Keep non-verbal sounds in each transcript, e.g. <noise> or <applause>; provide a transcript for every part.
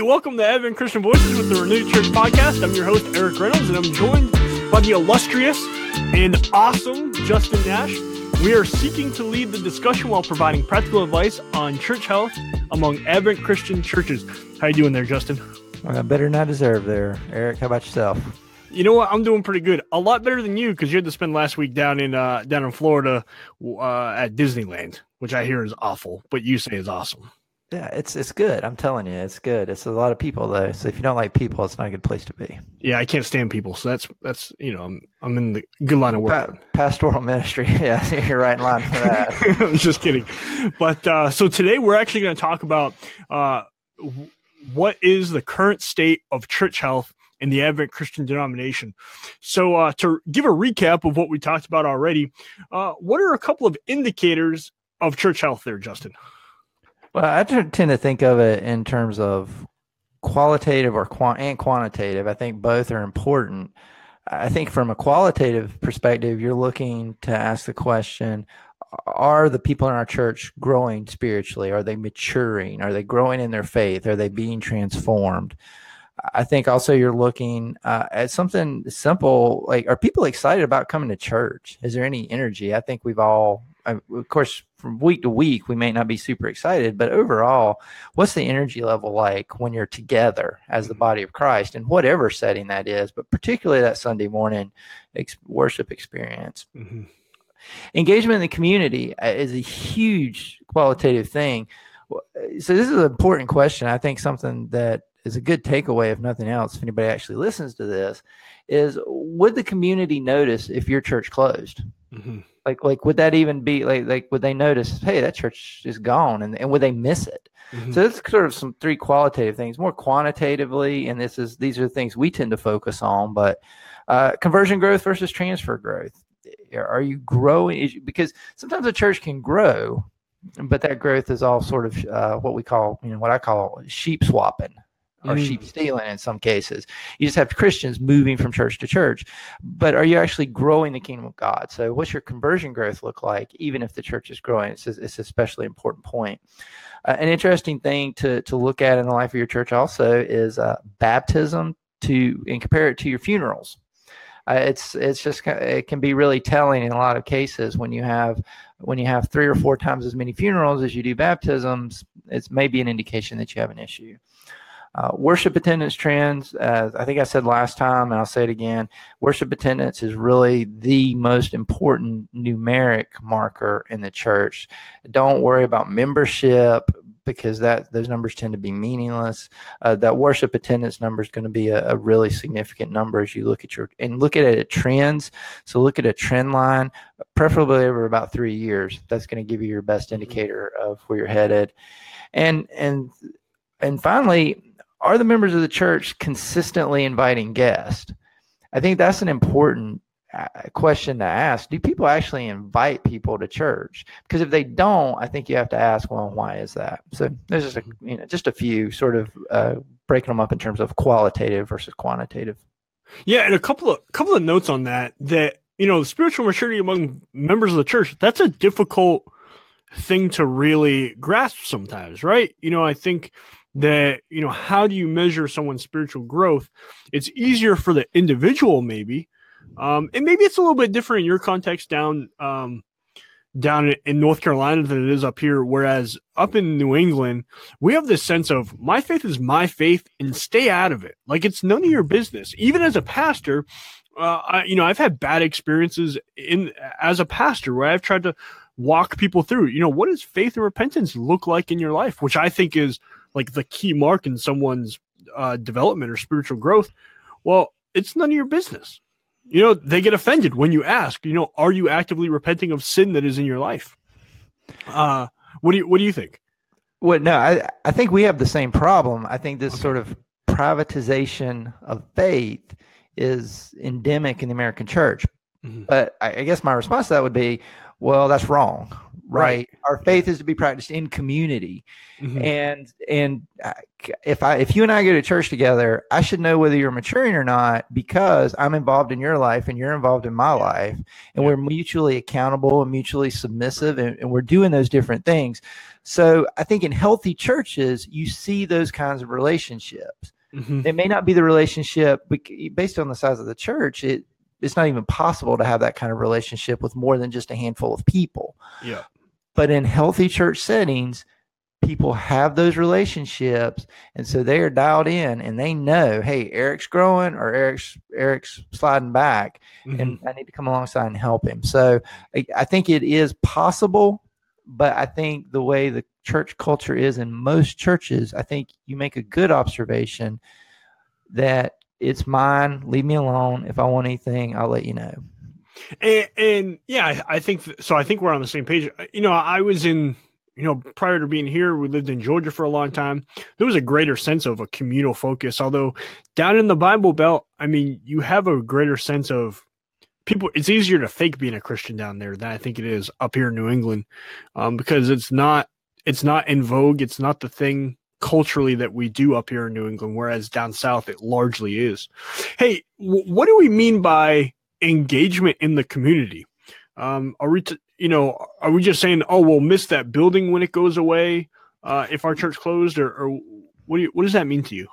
Hey, welcome to Advent Christian Voices with the Renewed Church Podcast. I'm your host, Eric Reynolds, and I'm joined by the illustrious and awesome Justin Nash. We are seeking to lead the discussion while providing practical advice on church health among Advent Christian churches. How you doing there, Justin? Well, better than I deserve there. Eric, how about yourself? You know what? I'm doing pretty good. A lot better than you because you had to spend last week down in uh, down in Florida uh, at Disneyland, which I hear is awful, but you say is awesome. Yeah, it's it's good. I'm telling you, it's good. It's a lot of people though. So if you don't like people, it's not a good place to be. Yeah, I can't stand people. So that's that's you know I'm I'm in the good line of work. Pa- pastoral <laughs> ministry. Yeah, <laughs> you're right in line for that. <laughs> I'm just kidding. But uh, so today we're actually going to talk about uh, what is the current state of church health in the Advent Christian denomination. So uh, to give a recap of what we talked about already, uh, what are a couple of indicators of church health there, Justin? Well, I tend to think of it in terms of qualitative or and quantitative. I think both are important. I think from a qualitative perspective, you're looking to ask the question Are the people in our church growing spiritually? Are they maturing? Are they growing in their faith? Are they being transformed? I think also you're looking uh, at something simple like Are people excited about coming to church? Is there any energy? I think we've all of course, from week to week, we may not be super excited, but overall, what's the energy level like when you're together as the mm-hmm. body of Christ in whatever setting that is, but particularly that Sunday morning ex- worship experience? Mm-hmm. Engagement in the community uh, is a huge qualitative thing. So, this is an important question. I think something that is a good takeaway, if nothing else, if anybody actually listens to this, is would the community notice if your church closed? Mm-hmm like like would that even be like like would they notice hey that church is gone and, and would they miss it? Mm-hmm. so it's sort of some three qualitative things. More quantitatively and this is these are the things we tend to focus on but uh, conversion growth versus transfer growth. Are you growing because sometimes a church can grow but that growth is all sort of uh, what we call you know what i call sheep swapping or mm. sheep stealing in some cases. You just have Christians moving from church to church. But are you actually growing the kingdom of God? So, what's your conversion growth look like, even if the church is growing? It's, it's an especially important point. Uh, an interesting thing to, to look at in the life of your church also is uh, baptism to and compare it to your funerals. Uh, it's it's just it can be really telling in a lot of cases when you have when you have three or four times as many funerals as you do baptisms. It's maybe an indication that you have an issue. Uh, worship attendance trends, uh, I think I said last time, and I'll say it again worship attendance is really the most important numeric marker in the church. Don't worry about membership because that those numbers tend to be meaningless. Uh, that worship attendance number is going to be a, a, really significant number as you look at your and look at it at trends. So look at a trend line, preferably over about three years. That's going to give you your best mm-hmm. indicator of where you're headed. And and and finally, are the members of the church consistently inviting guests? I think that's an important uh, question to ask. Do people actually invite people to church? Because if they don't, I think you have to ask, well, why is that? So there's just a you know just a few sort of uh, breaking them up in terms of qualitative versus quantitative. Yeah, and a couple of couple of notes on that. That you know, spiritual maturity among members of the church that's a difficult thing to really grasp sometimes, right? You know, I think that you know how do you measure someone's spiritual growth? It's easier for the individual maybe um, and maybe it's a little bit different in your context down um, down in north carolina than it is up here whereas up in new england we have this sense of my faith is my faith and stay out of it. Like it's none of your business. Even as a pastor uh, I, you know i've had bad experiences in as a pastor where i've tried to walk people through you know what does faith and repentance look like in your life? Which i think is like the key mark in someone's uh, development or spiritual growth, well, it's none of your business. You know, they get offended when you ask, you know, are you actively repenting of sin that is in your life? Uh, what do you what do you think? Well, no, I I think we have the same problem. I think this okay. sort of privatization of faith is endemic in the American church. Mm-hmm. But I, I guess my response to that would be, well, that's wrong right? Our faith is to be practiced in community. Mhm. And and if I if you and I go to church together, I should know whether you're maturing or not because I'm involved in your life and you're involved in my life, and Yeah. we're mutually accountable and mutually submissive, and, and we're doing those different things. So I think in healthy churches, you see those kinds of relationships. Mhm. It may not be the relationship based on the size of the church. It it's not even possible to have that kind of relationship with more than just a handful of people. Yeah. But in healthy church settings, people have those relationships, and so they are dialed in, and they know, hey, Eric's growing or Eric's Eric's sliding back, Mhm. and I need to come alongside and help him. So I, I think it is possible, but I think the way the church culture is in most churches, I think you make a good observation that it's mine. Leave me alone. If I want anything, I'll let you know. And, and yeah, I, think th- so. I think we're on the same page. Uh, You know, I was in, you know, prior to being here, we lived in Georgia for a long time. There was a greater sense of a communal focus. Although down in the Bible Belt, I mean, you have a greater sense of people. It's easier to fake being a Christian down there than I think it is up here in New England, um, because it's not it's not in vogue. It's not the thing culturally that we do up here in New England, whereas down south it largely is. Hey, w- what do we mean by engagement in the community? Um, are we, t- you know, are we just saying, oh, we'll miss that building when it goes away uh, if our church closed, or, or what do you, what does that mean to you?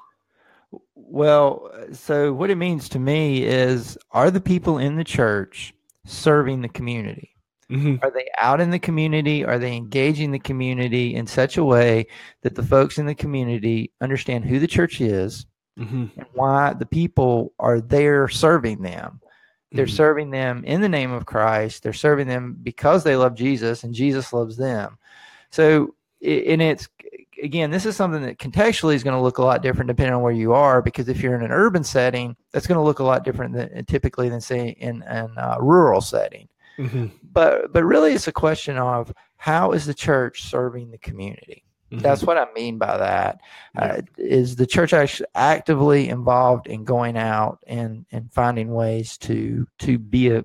Well, so what it means to me is are the people in the church serving the community? Mm-hmm. Are they out in the community? Are they engaging the community in such a way that the folks in the community understand who the church is Mm-hmm. and why the people are there serving them? They're Mhm. serving them in the name of Christ. They're serving them because they love Jesus and Jesus loves them. So, and it's again, this is something that contextually is going to look a lot different depending on where you are. Because if you're in an urban setting, that's going to look a lot different than typically than say in an a rural setting. Mhm. But but really, it's a question of how is the church serving the community. Mhm. That's what I mean by that. Yeah. Uh, is the church actually actively involved in going out and and finding ways to to be a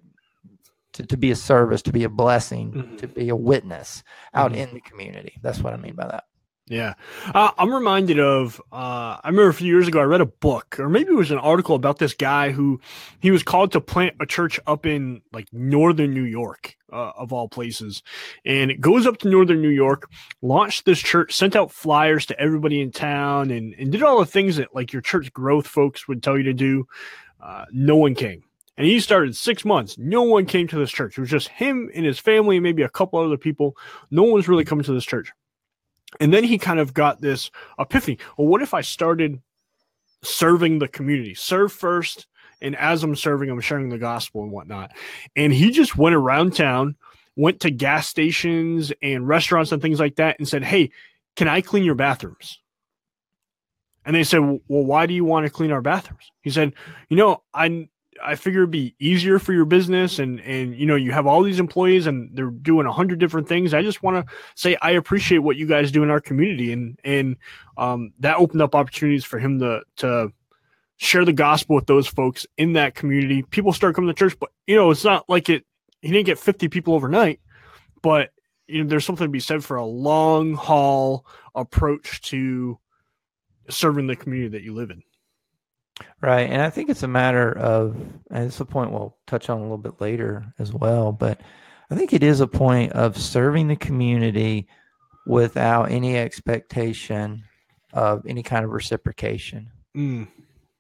to, to be a service, to be a blessing, Mhm. to be a witness out Mhm. in the community. That's what I mean by that. Yeah. Uh, I'm reminded of, uh, I remember a few years ago, I read a book, or maybe it was an article about this guy who he was called to plant a church up in like northern New York, uh, of all places. And it goes up to northern New York, launched this church, sent out flyers to everybody in town, and, and did all the things that like your church growth folks would tell you to do. Uh, no one came. And he started six months. No one came to this church. It was just him and his family, and maybe a couple other people. No one was really coming to this church. And then he kind of got this epiphany. Well, what if I started serving the community? Serve first, and as I'm serving, I'm sharing the gospel and whatnot. And he just went around town, went to gas stations and restaurants and things like that, and said, Hey, can I clean your bathrooms? And they said, Well, why do you want to clean our bathrooms? He said, You know, I I figure it'd be easier for your business and and you know you have all these employees and they're doing a hundred different things. I just want to say I appreciate what you guys do in our community, and and um, that opened up opportunities for him to to share the gospel with those folks in that community. People start coming to church, but you know it's not like it. He didn't get fifty people overnight, but you know there's something to be said for a long haul approach to serving the community that you live in. Right. And I think it's a matter of, and it's a point we'll touch on a little bit later as well, but I think it is a point of serving the community without any expectation of any kind of reciprocation. Mm,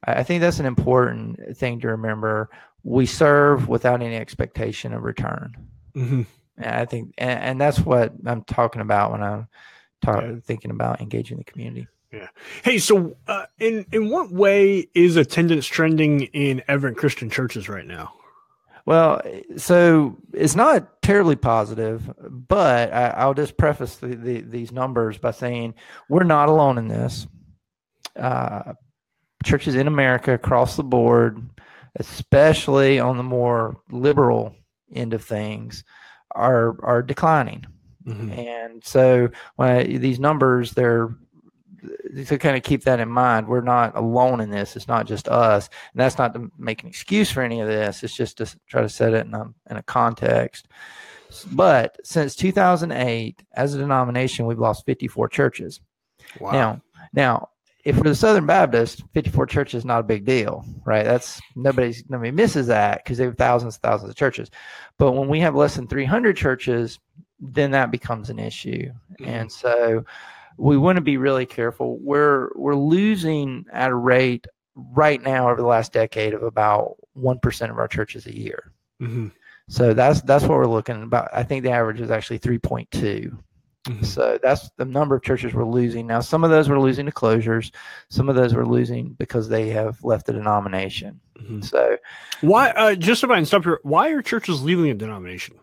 I think that's an important thing to remember. We serve without any expectation of return. mhm. And I think, and, and that's what I'm talking about when I'm talk, Yeah. thinking about engaging the community. Hey, so uh, in in what way is attendance trending in Advent Christian churches right now? Well, so it's not terribly positive, but I, I'll just preface the, the, these numbers by saying we're not alone in this. Uh, churches in America across the board, especially on the more liberal end of things, are are declining. Mhm. And so when I, these numbers, they're to kind of keep that in mind. We're not alone in this. It's not just us, and that's not to make an excuse for any of this. It's just to try to set it in a in a context. But since 2008, as a denomination, we've lost 54 churches. Wow. Now, now, if we're the Southern Baptist, 54 churches is not a big deal, right? That's nobody's nobody misses that because they have thousands and thousands of churches. But when we have less than 300 churches, then that becomes an issue. Mhm. And so we want to be really careful. We're we're losing at a rate right now over the last decade of about 1% of our churches a year. Mhm. So that's that's what we're looking about. I think the average is actually 3.2. Mhm. So that's the number of churches we're losing. Now, some of those we're losing to closures. Some of those we're losing because they have left the denomination. Mhm. So Why? Uh, just if I can stop here, why are churches leaving a denomination?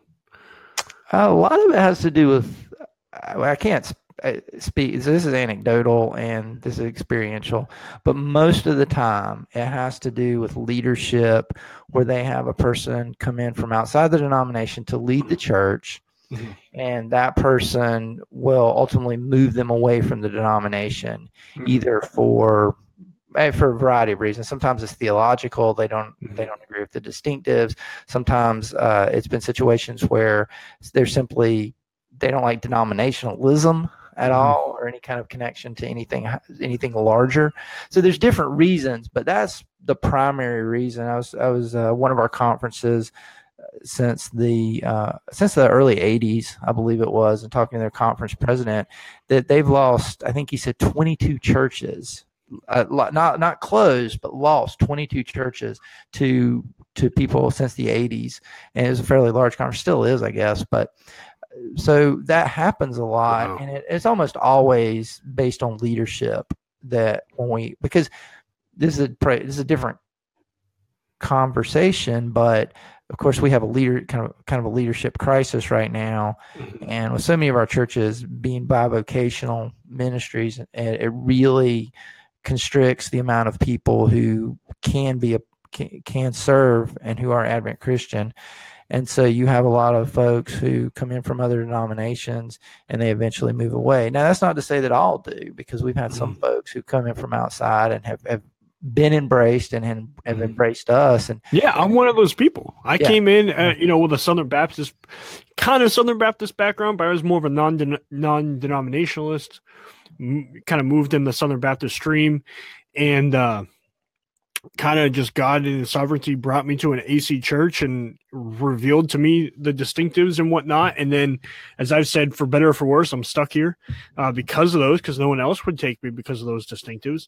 a lot of it has to do with I can't uh, speak. This is anecdotal and this is experiential, but most of the time it has to do with leadership, where they have a person come in from outside the denomination to lead the church. Mhm. And that person will ultimately move them away from the denomination, Mhm. either for eh, for a variety of reasons. Sometimes it's theological; they don't they Mhm. don't agree with the distinctives. Sometimes uh, it's been situations where they're simply they don't like denominationalism at Mhm. all or any kind of connection to anything anything larger. So there's different reasons, but that's the primary reason. I was I was uh, one of our conferences uh, since the uh, since the early 80s, I believe it was, and talking to their conference president that they've lost. I think he said 22 churches, uh, not not closed, but lost 22 churches to to people since the 80s, and it was a fairly large conference. Still is, I guess, but so that happens a lot Wow. and it, it's almost always based on leadership that when we because this is a this is a different conversation but of course we have a leader kind of kind of a leadership crisis right now Mhm. and with so many of our churches being bivocational ministries it, it really constricts the amount of people who can be a can, can serve and who are advent christian and so you have a lot of folks who come in from other denominations and they eventually move away. Now, that's not to say that all do, because we've had some folks who come in from outside and have, have been embraced and have, Mhm. embraced us. And Yeah, I'm one of those people. I Yeah. came in, uh, you know, with a Southern Baptist, kind of Southern Baptist background, but I was more of a non non denominationalist. Kind of moved in the Southern Baptist stream, and uh, kind of just God in His sovereignty brought me to an AC church and revealed to me the distinctives and whatnot. And then, as I've said, for better or for worse, I'm stuck here uh, because of those, because no one else would take me because of those distinctives.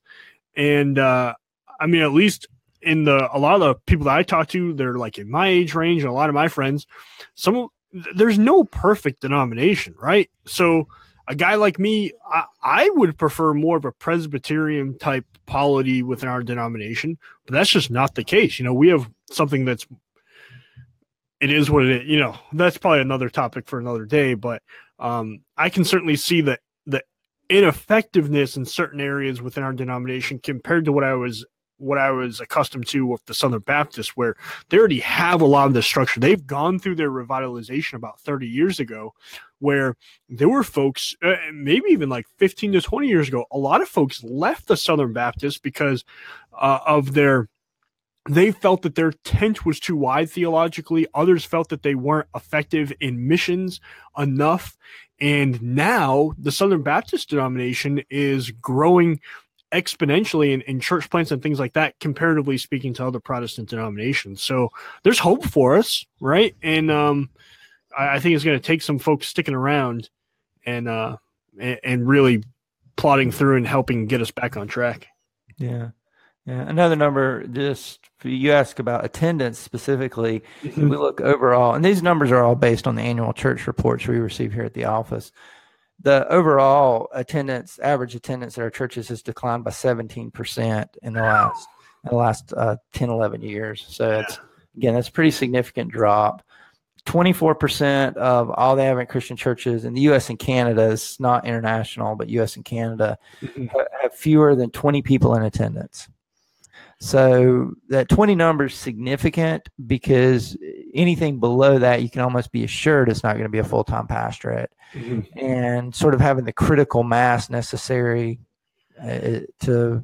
And uh, I mean, at least in the a lot of the people that I talk to, they're like in my age range, and a lot of my friends, some there's no perfect denomination, right? So a guy like me, I, I would prefer more of a Presbyterian type polity within our denomination, but that's just not the case. You know, we have something that's it is what it is. You know, that's probably another topic for another day, but um, I can certainly see the the ineffectiveness in certain areas within our denomination compared to what I was what I was accustomed to with the Southern Baptists, where they already have a lot of the structure. They've gone through their revitalization about 30 years ago, where there were folks, uh, maybe even like 15 to 20 years ago, a lot of folks left the Southern Baptists because uh, of their. They felt that their tent was too wide theologically. Others felt that they weren't effective in missions enough. And now the Southern Baptist denomination is growing exponentially in, in church plants and things like that, comparatively speaking to other Protestant denominations. So there's hope for us, right? And um, I, I think it's going to take some folks sticking around and uh, and, and really plotting through and helping get us back on track. yeah, yeah. Another number, just you ask about attendance specifically. If we look overall, and these numbers are all based on the annual church reports we receive here at the office. The overall attendance, average attendance at our churches has declined by 17% in the last in the last uh, 10, 11 years. So it's again, that's a pretty significant drop. 24% of all the Advent Christian churches in the US and Canada, is not international, but US and Canada, Mhm. have fewer than 20 people in attendance. So that 20 number is significant because anything below that, you can almost be assured it's not going to be a full time pastorate. Mhm. And sort of having the critical mass necessary uh, to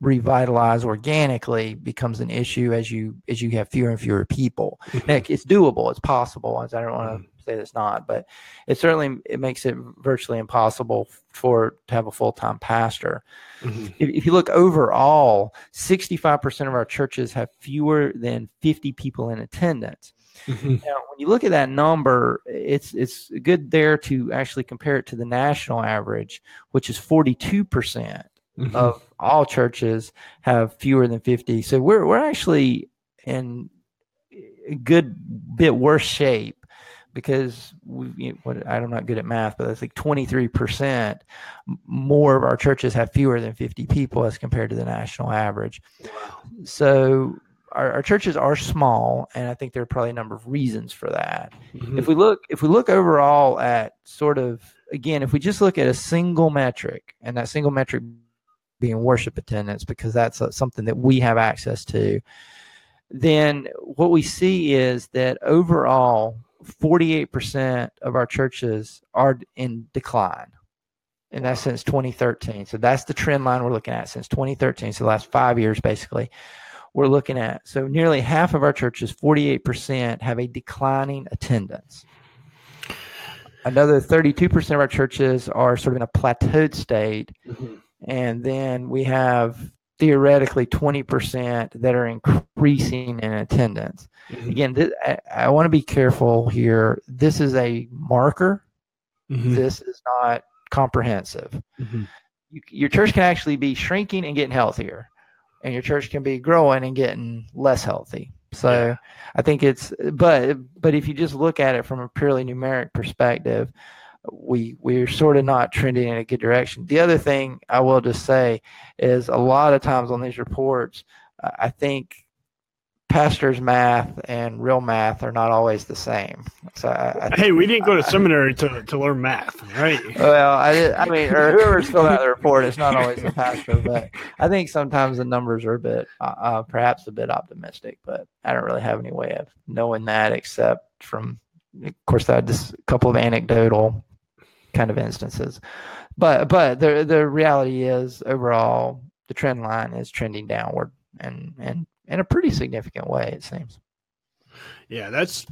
revitalize organically becomes an issue as you as you have fewer and fewer people. Now, it's doable, it's possible. I don't want to say it's not, but it certainly it makes it virtually impossible for to have a full time pastor. Mm-hmm. If, if, you look overall, sixty five percent of our churches have fewer than fifty people in attendance. Mm-hmm. Now, when you look at that number, it's it's good there to actually compare it to the national average, which is forty two percent mm-hmm. of all churches have fewer than 50. So we're we're actually in a good bit worse shape because we you know, I'm not good at math, but I think 23% more of our churches have fewer than 50 people as compared to the national average. Wow. So our, our, churches are small, and I think there are probably a number of reasons for that. Mm-hmm. If we look, if we look overall at sort of again, if we just look at a single metric, and that single metric being worship attendance because that's something that we have access to, then what we see is that overall, 48% of our churches are in decline. And that's since 2013. So that's the trend line we're looking at since 2013. So the last five years, basically, we're looking at. So nearly half of our churches, 48%, have a declining attendance. Another 32% of our churches are sort of in a plateaued state. Mm-hmm and then we have theoretically 20% that are increasing in attendance. Mm-hmm. Again, th- I, I want to be careful here. This is a marker. Mm-hmm. This is not comprehensive. Mm-hmm. You, your church can actually be shrinking and getting healthier, and your church can be growing and getting less healthy. So yeah. I think it's, but but if you just look at it from a purely numeric perspective, we we're sort of not trending in a good direction. The other thing I will just say is a lot of times on these reports, I think pastor's math and real math are not always the same. So I, I hey, we didn't go to seminary to, to learn math, right? <laughs> Well, I I mean, or whoever's filled out the report, it's not always the pastor, <laughs> but I think sometimes the numbers are a bit, uh, uh, perhaps a bit optimistic. But I don't really have any way of knowing that except from, of course, that just a couple of anecdotal kind of instances. But but the the reality is overall the trend line is trending downward and and in a pretty significant way it seems. Yeah, that's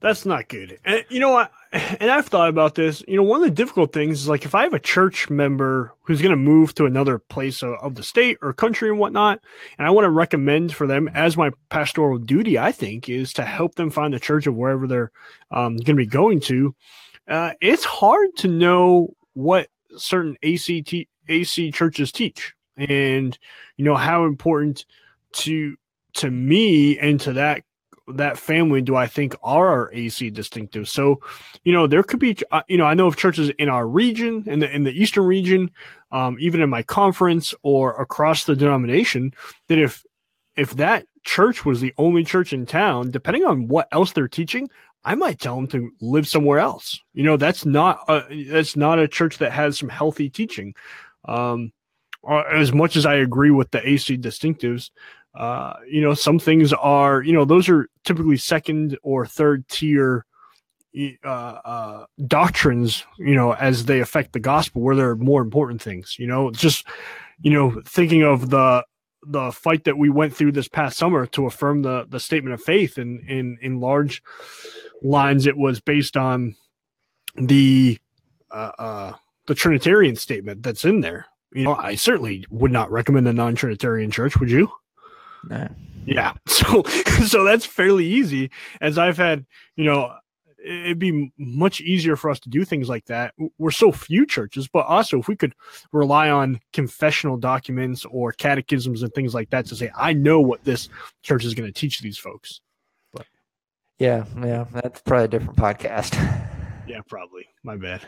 that's not good. And you know what? And I've thought about this. You know, one of the difficult things is like if I have a church member who's going to move to another place of, of, the state or country and whatnot, and I want to recommend for them as my pastoral duty, I think, is to help them find the church of wherever they're um, going to be going to uh, it's hard to know what certain ACT, AC churches teach, and you know how important to to me and to that that family do I think are our AC distinctive. So, you know, there could be, uh, you know, I know of churches in our region, in the in the eastern region, um, even in my conference or across the denomination, that if if that church was the only church in town, depending on what else they're teaching, I might tell them to live somewhere else. You know, that's not a, that's not a church that has some healthy teaching. Um, as much as I agree with the AC distinctives, uh, you know, some things are, you know, those are typically second or third tier uh, uh, doctrines, you know, as they affect the gospel, where there are more important things. You know, just you know, thinking of the the fight that we went through this past summer to affirm the the statement of faith in in in large lines it was based on the uh, uh, the Trinitarian statement that's in there. You know, I certainly would not recommend a non-Trinitarian church. Would you? No. Yeah. <laughs> So <laughs> so that's fairly easy. As I've had, you know, it'd be much easier for us to do things like that. We're so few churches, but also if we could rely on confessional documents or catechisms and things like that to say, I know what this church is going to teach these folks. Yeah, yeah, that's probably a different podcast. <laughs> yeah, probably. My bad.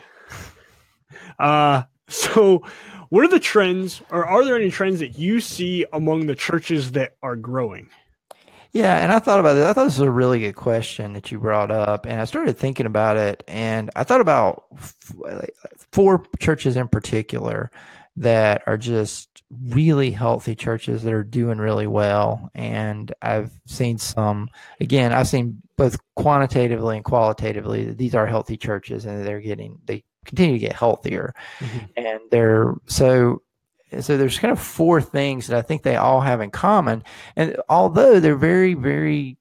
Uh so what are the trends or are there any trends that you see among the churches that are growing? Yeah, and I thought about this. I thought this was a really good question that you brought up, and I started thinking about it, and I thought about four churches in particular that are just really healthy churches that are doing really well. And I've seen some, again, I've seen both quantitatively and qualitatively that these are healthy churches and they're getting, they continue to get healthier. Mm-hmm. And they're so, so there's kind of four things that I think they all have in common. And although they're very, very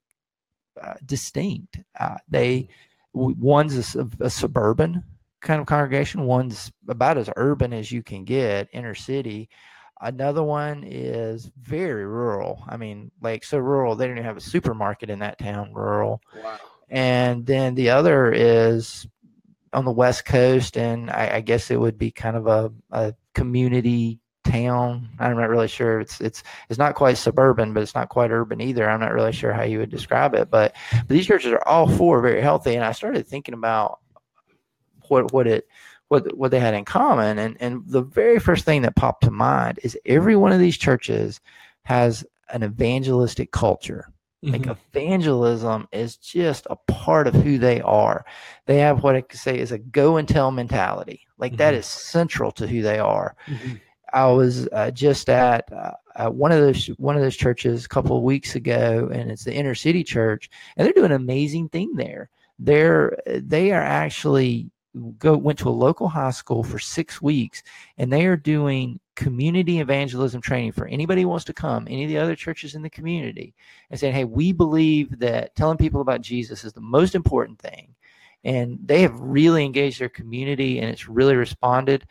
uh, distinct, uh, they, one's a, a suburban kind of congregation. One's about as urban as you can get, inner city. Another one is very rural. I mean, like so rural, they don't even have a supermarket in that town, rural. Wow. And then the other is on the West Coast, and I, I guess it would be kind of a, a community town. I'm not really sure. It's it's it's not quite suburban, but it's not quite urban either. I'm not really sure how you would describe it. But but these churches are all four very healthy, and I started thinking about what what it what what they had in common, and and the very first thing that popped to mind is every one of these churches has an evangelistic culture. Mm-hmm. Like evangelism is just a part of who they are. They have what I could say is a go and tell mentality. Like mm-hmm. that is central to who they are. Mm-hmm. I was uh, just at uh, one of those one of those churches a couple of weeks ago, and it's the inner city church, and they're doing an amazing thing there. They're they are actually go went to a local high school for six weeks, and they are doing community evangelism training for anybody who wants to come, any of the other churches in the community, and saying, "Hey, we believe that telling people about Jesus is the most important thing." And they have really engaged their community, and it's really responded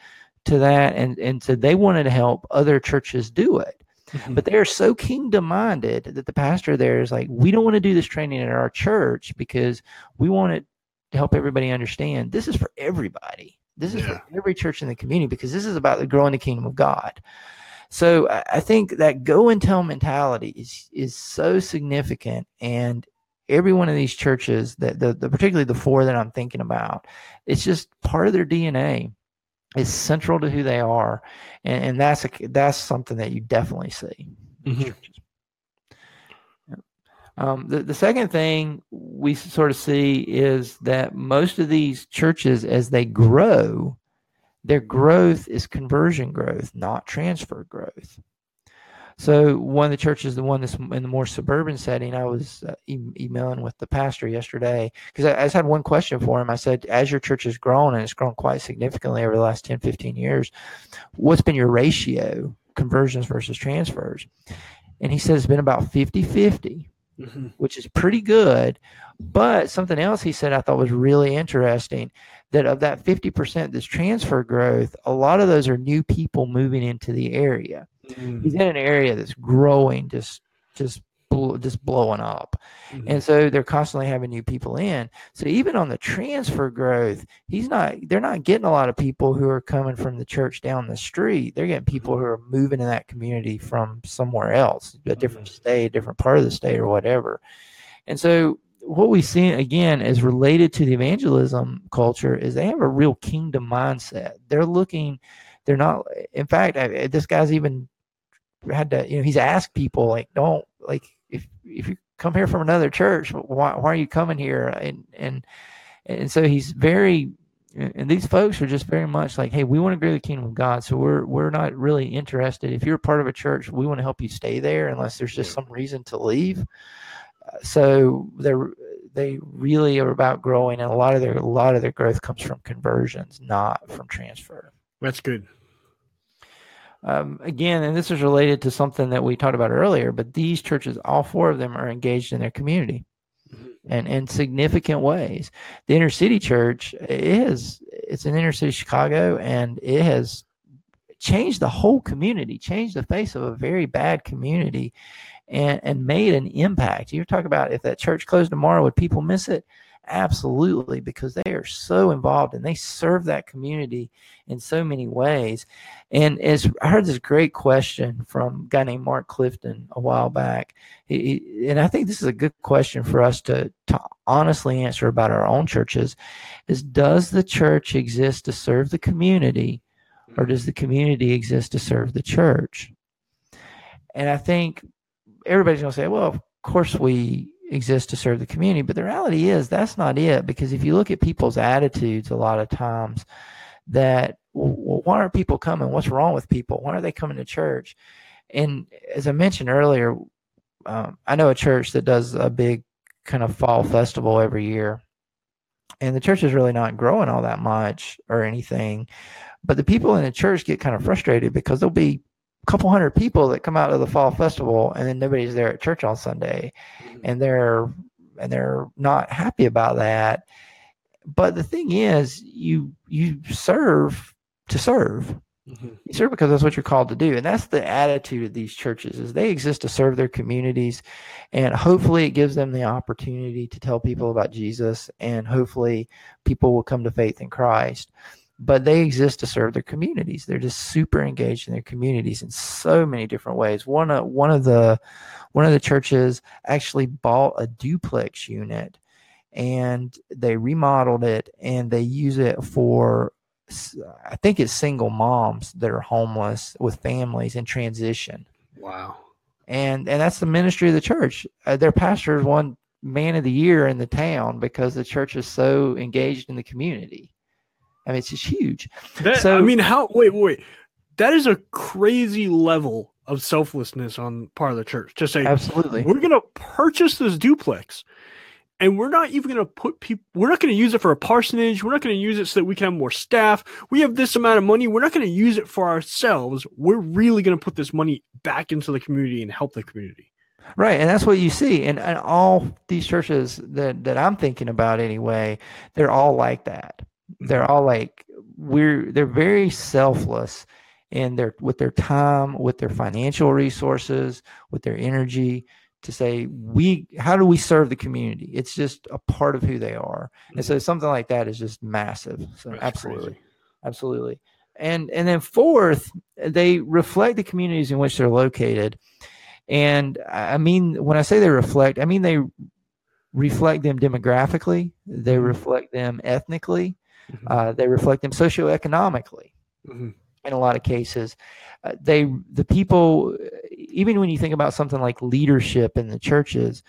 to that and and so they wanted to help other churches do it mm-hmm. but they're so kingdom minded that the pastor there is like we don't want to do this training at our church because we want it to help everybody understand this is for everybody this is yeah. for every church in the community because this is about the growing the kingdom of god so i think that go and tell mentality is is so significant and every one of these churches that the, the particularly the four that i'm thinking about it's just part of their dna It's central to who they are, and, and that's a, that's something that you definitely see. Mm-hmm. Um, the, the second thing we sort of see is that most of these churches, as they grow, their growth is conversion growth, not transfer growth. So one of the churches, the one that's in the more suburban setting, I was uh, e- emailing with the pastor yesterday because I, I, just had one question for him. I said, as your church has grown and it's grown quite significantly over the last 10, 15 years, what's been your ratio conversions versus transfers? And he said it's been about 50 50, mm-hmm. which is pretty good. But something else he said I thought was really interesting that of that 50% that's transfer growth, a lot of those are new people moving into the area. Mm. He's in an area that's growing, just just just blowing up, mm-hmm. and so they're constantly having new people in. So even on the transfer growth, he's not. They're not getting a lot of people who are coming from the church down the street. They're getting people who are moving in that community from somewhere else, a different mm-hmm. state, a different part of the state, or whatever. And so what we see again is related to the evangelism culture is they have a real kingdom mindset. They're looking. They're not. In fact, this guy's even had to, you know, he's asked people like, don't like if you come here from another church, why why are you coming here? And and and so he's very and these folks are just very much like, hey, we want to grow the kingdom of God, so we're we're not really interested. If you're part of a church, we want to help you stay there, unless there's just some reason to leave. So they're they really are about growing, and a lot of their a lot of their growth comes from conversions, not from transfer. That's good um, again, and this is related to something that we talked about earlier, but these churches, all four of them, are engaged in their community mm-hmm. and in significant ways. The inner city church is it's an inner city Chicago, and it has changed the whole community, changed the face of a very bad community, and and made an impact. You talk about if that church closed tomorrow, would people miss it? Absolutely, because they are so involved and they serve that community in so many ways. And as I heard this great question from a guy named Mark Clifton a while back, he, and I think this is a good question for us to, to honestly answer about our own churches: is does the church exist to serve the community, or does the community exist to serve the church? And I think everybody's going to say, well, of course we exist to serve the community. But the reality is that's not it. Because if you look at people's attitudes, a lot of times, that well, why aren't people coming? What's wrong with people? Why are they coming to church? And as I mentioned earlier, um, I know a church that does a big kind of fall festival every year, and the church is really not growing all that much or anything. But the people in the church get kind of frustrated because there'll be couple hundred people that come out of the fall festival and then nobody's there at church on Sunday mm-hmm. and they're and they're not happy about that but the thing is, you you serve to serve. Mm-hmm. You serve because that's what you're called to do, and that's the attitude of these churches: is they exist to serve their communities, and hopefully it gives them the opportunity to tell people about Jesus, and hopefully people will come to faith in Christ. But they exist to serve their communities. They're just super engaged in their communities in so many different ways. One of won of the one of the churches actually bought a duplex unit and they remodeled it and they use it for I think it's single moms that are homeless with families in transition. Wow. And and that's the ministry of the church. Uh, their pastor is one man of the year in the town because the church is so engaged in the community. I mean, it's just huge. That, So- I mean, how? Wait, wait. That is a crazy level of selflessness on part of the church to say Absolutely. we're going to purchase this duplex, and we're not even going to put people. We're not going to use it for a parsonage. We're not going to use it so that we can have more staff. We have this amount of money. We're not going to use it for ourselves. We're really going to put this money back into the community and help the community. Right, and that's what you see, and, and all these churches that that I'm thinking about anyway, they're all like that. They're all like we're they're very selfless in their with their time, with their financial resources, with their energy to say we how do we serve the community? It's just a part of who they are, and so something like that is just massive. So That's absolutely crazy. absolutely and and then fourth they reflect the communities in which they're located and i mean when i say they reflect i mean they reflect them demographically they Mhm. reflect them ethnically. Uh, they reflect them socioeconomically Mhm. in a lot of cases uh, they the people even when you think about something like leadership in the churches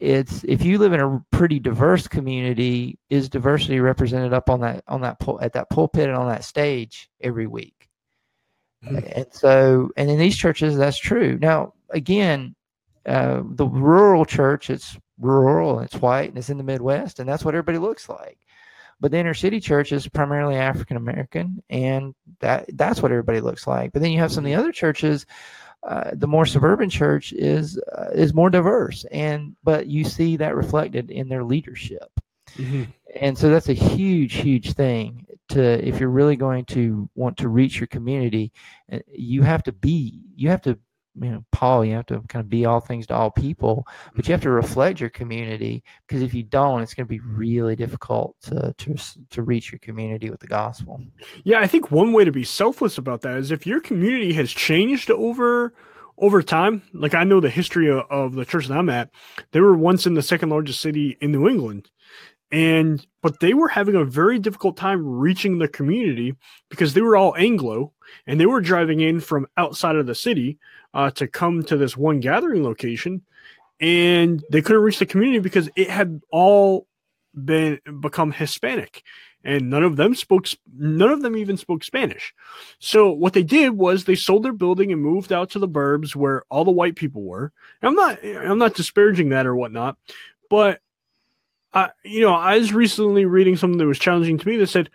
it's if you live in a pretty diverse community is diversity represented up on that on that pul- at that pulpit and on that stage every week Mhm. and so and in these churches that's true now again uh, the rural church it's rural and it's white and it's in the midwest and that's what everybody looks like but the inner city church is primarily African American, and that that's what everybody looks like. But then you have some of the other churches. Uh, the more suburban church is uh, is more diverse, and but you see that reflected in their leadership, Mhm. and so that's a huge, huge thing. To if you're really going to want to reach your community, uh, you have to be, you have to, you know, Paul, you have to kind of be all things to all people, but you have to mm-hmm. reflect your community because if you don't, it's going to be really difficult to to to reach your community with the gospel. Yeah, I think one way to be selfless about that is if your community has changed over over time. Like I know the history of, of the church that I'm at. They were once in the second largest city in New England, and but they were having a very difficult time reaching the community because they were all Anglo and they were driving in from outside of the city uh, to come to this one gathering location, and they couldn't reach the community because it had all been become Hispanic and none of them spoke none of them even spoke spanish. So what they did was they sold their building and moved out to the burbs where all the white people were. And i'm not i'm not disparaging that or whatnot but You know i was recently reading something that was challenging to me that said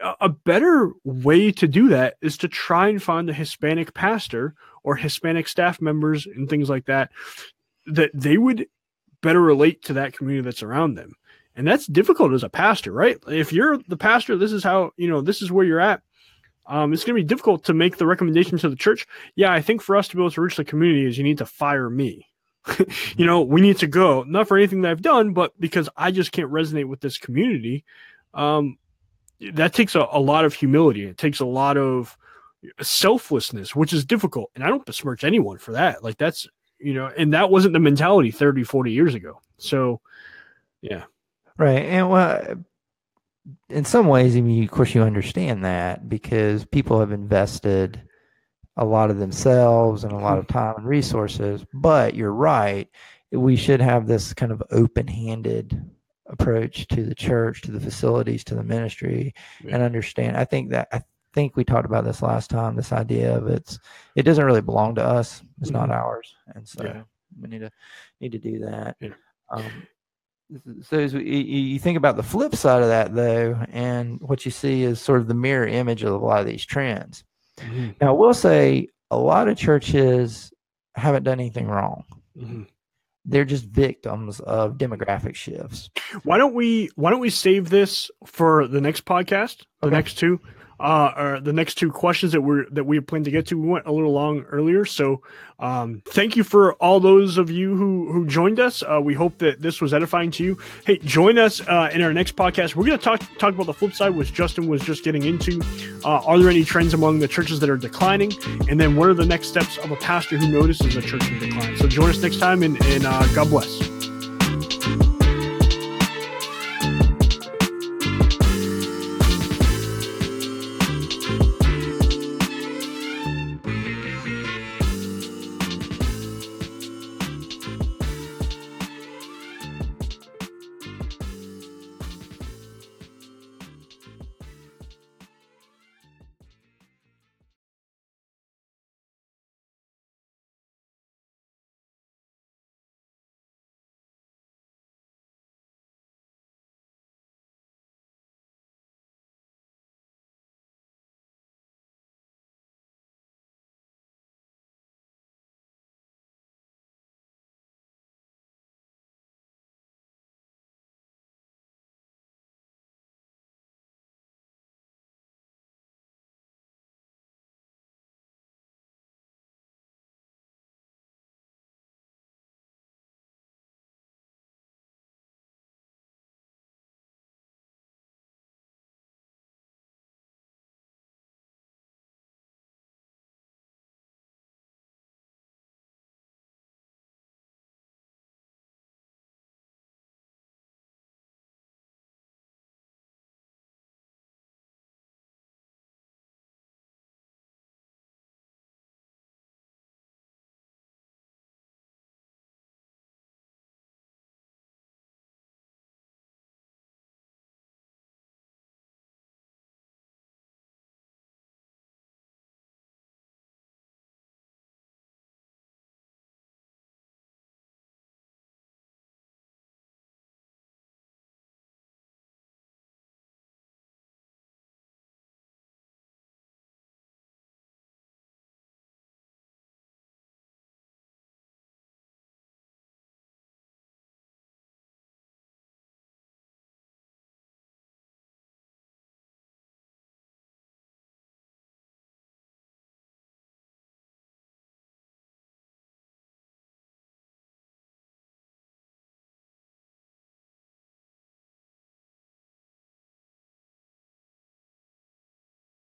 a- a better way to do that is to try and find a hispanic pastor or hispanic staff members and things like that that they would better relate to that community that's around them. And that's difficult as a pastor right? If you're the pastor this is how you know this is where you're at. Um, it's going to be difficult to make the recommendation to the church. Yeah i think for us to be able to reach the community is you need to fire me <laughs> you know we need to go. Not for anything that i've done but because i just can't resonate with this community. Um, that takes a, a lot of humility. It takes a lot of selflessness which is difficult and i don't besmirch anyone for that. Like that's you know and that wasn't the mentality 30 40 years ago. So yeah. Right. And well, in some ways, I mean, of course, you understand that because people have invested a lot of themselves and a lot of time and resources. But you're right. We should have this kind of open handed approach to the church, to the facilities, to the ministry, Yeah. and understand. I think that, I think we talked about this last time this idea of it's, it doesn't really belong to us, it's not Mhm. ours. And so Yeah. we need to, need to do that. Yeah. Um, so as we, you think about the flip side of that though and what you see is sort of the mirror image of a lot of these trends now i will say a lot of churches haven't done anything wrong Mhm. they're just victims of demographic shifts. Why don't we why don't we save this for the next podcast, the Okay. next two, uh, or the next two questions that we're that we plan to get to. We went a little long earlier, so um, thank you for all those of you who who joined us. Uh, we hope that this was edifying to you. Hey, join us uh, in our next podcast. We're going to talk talk about the flip side, which Justin was just getting into. Uh, are there any trends among the churches that are declining? And then what are the next steps of a pastor who notices a church in decline? So join us next time, and, and uh, God bless.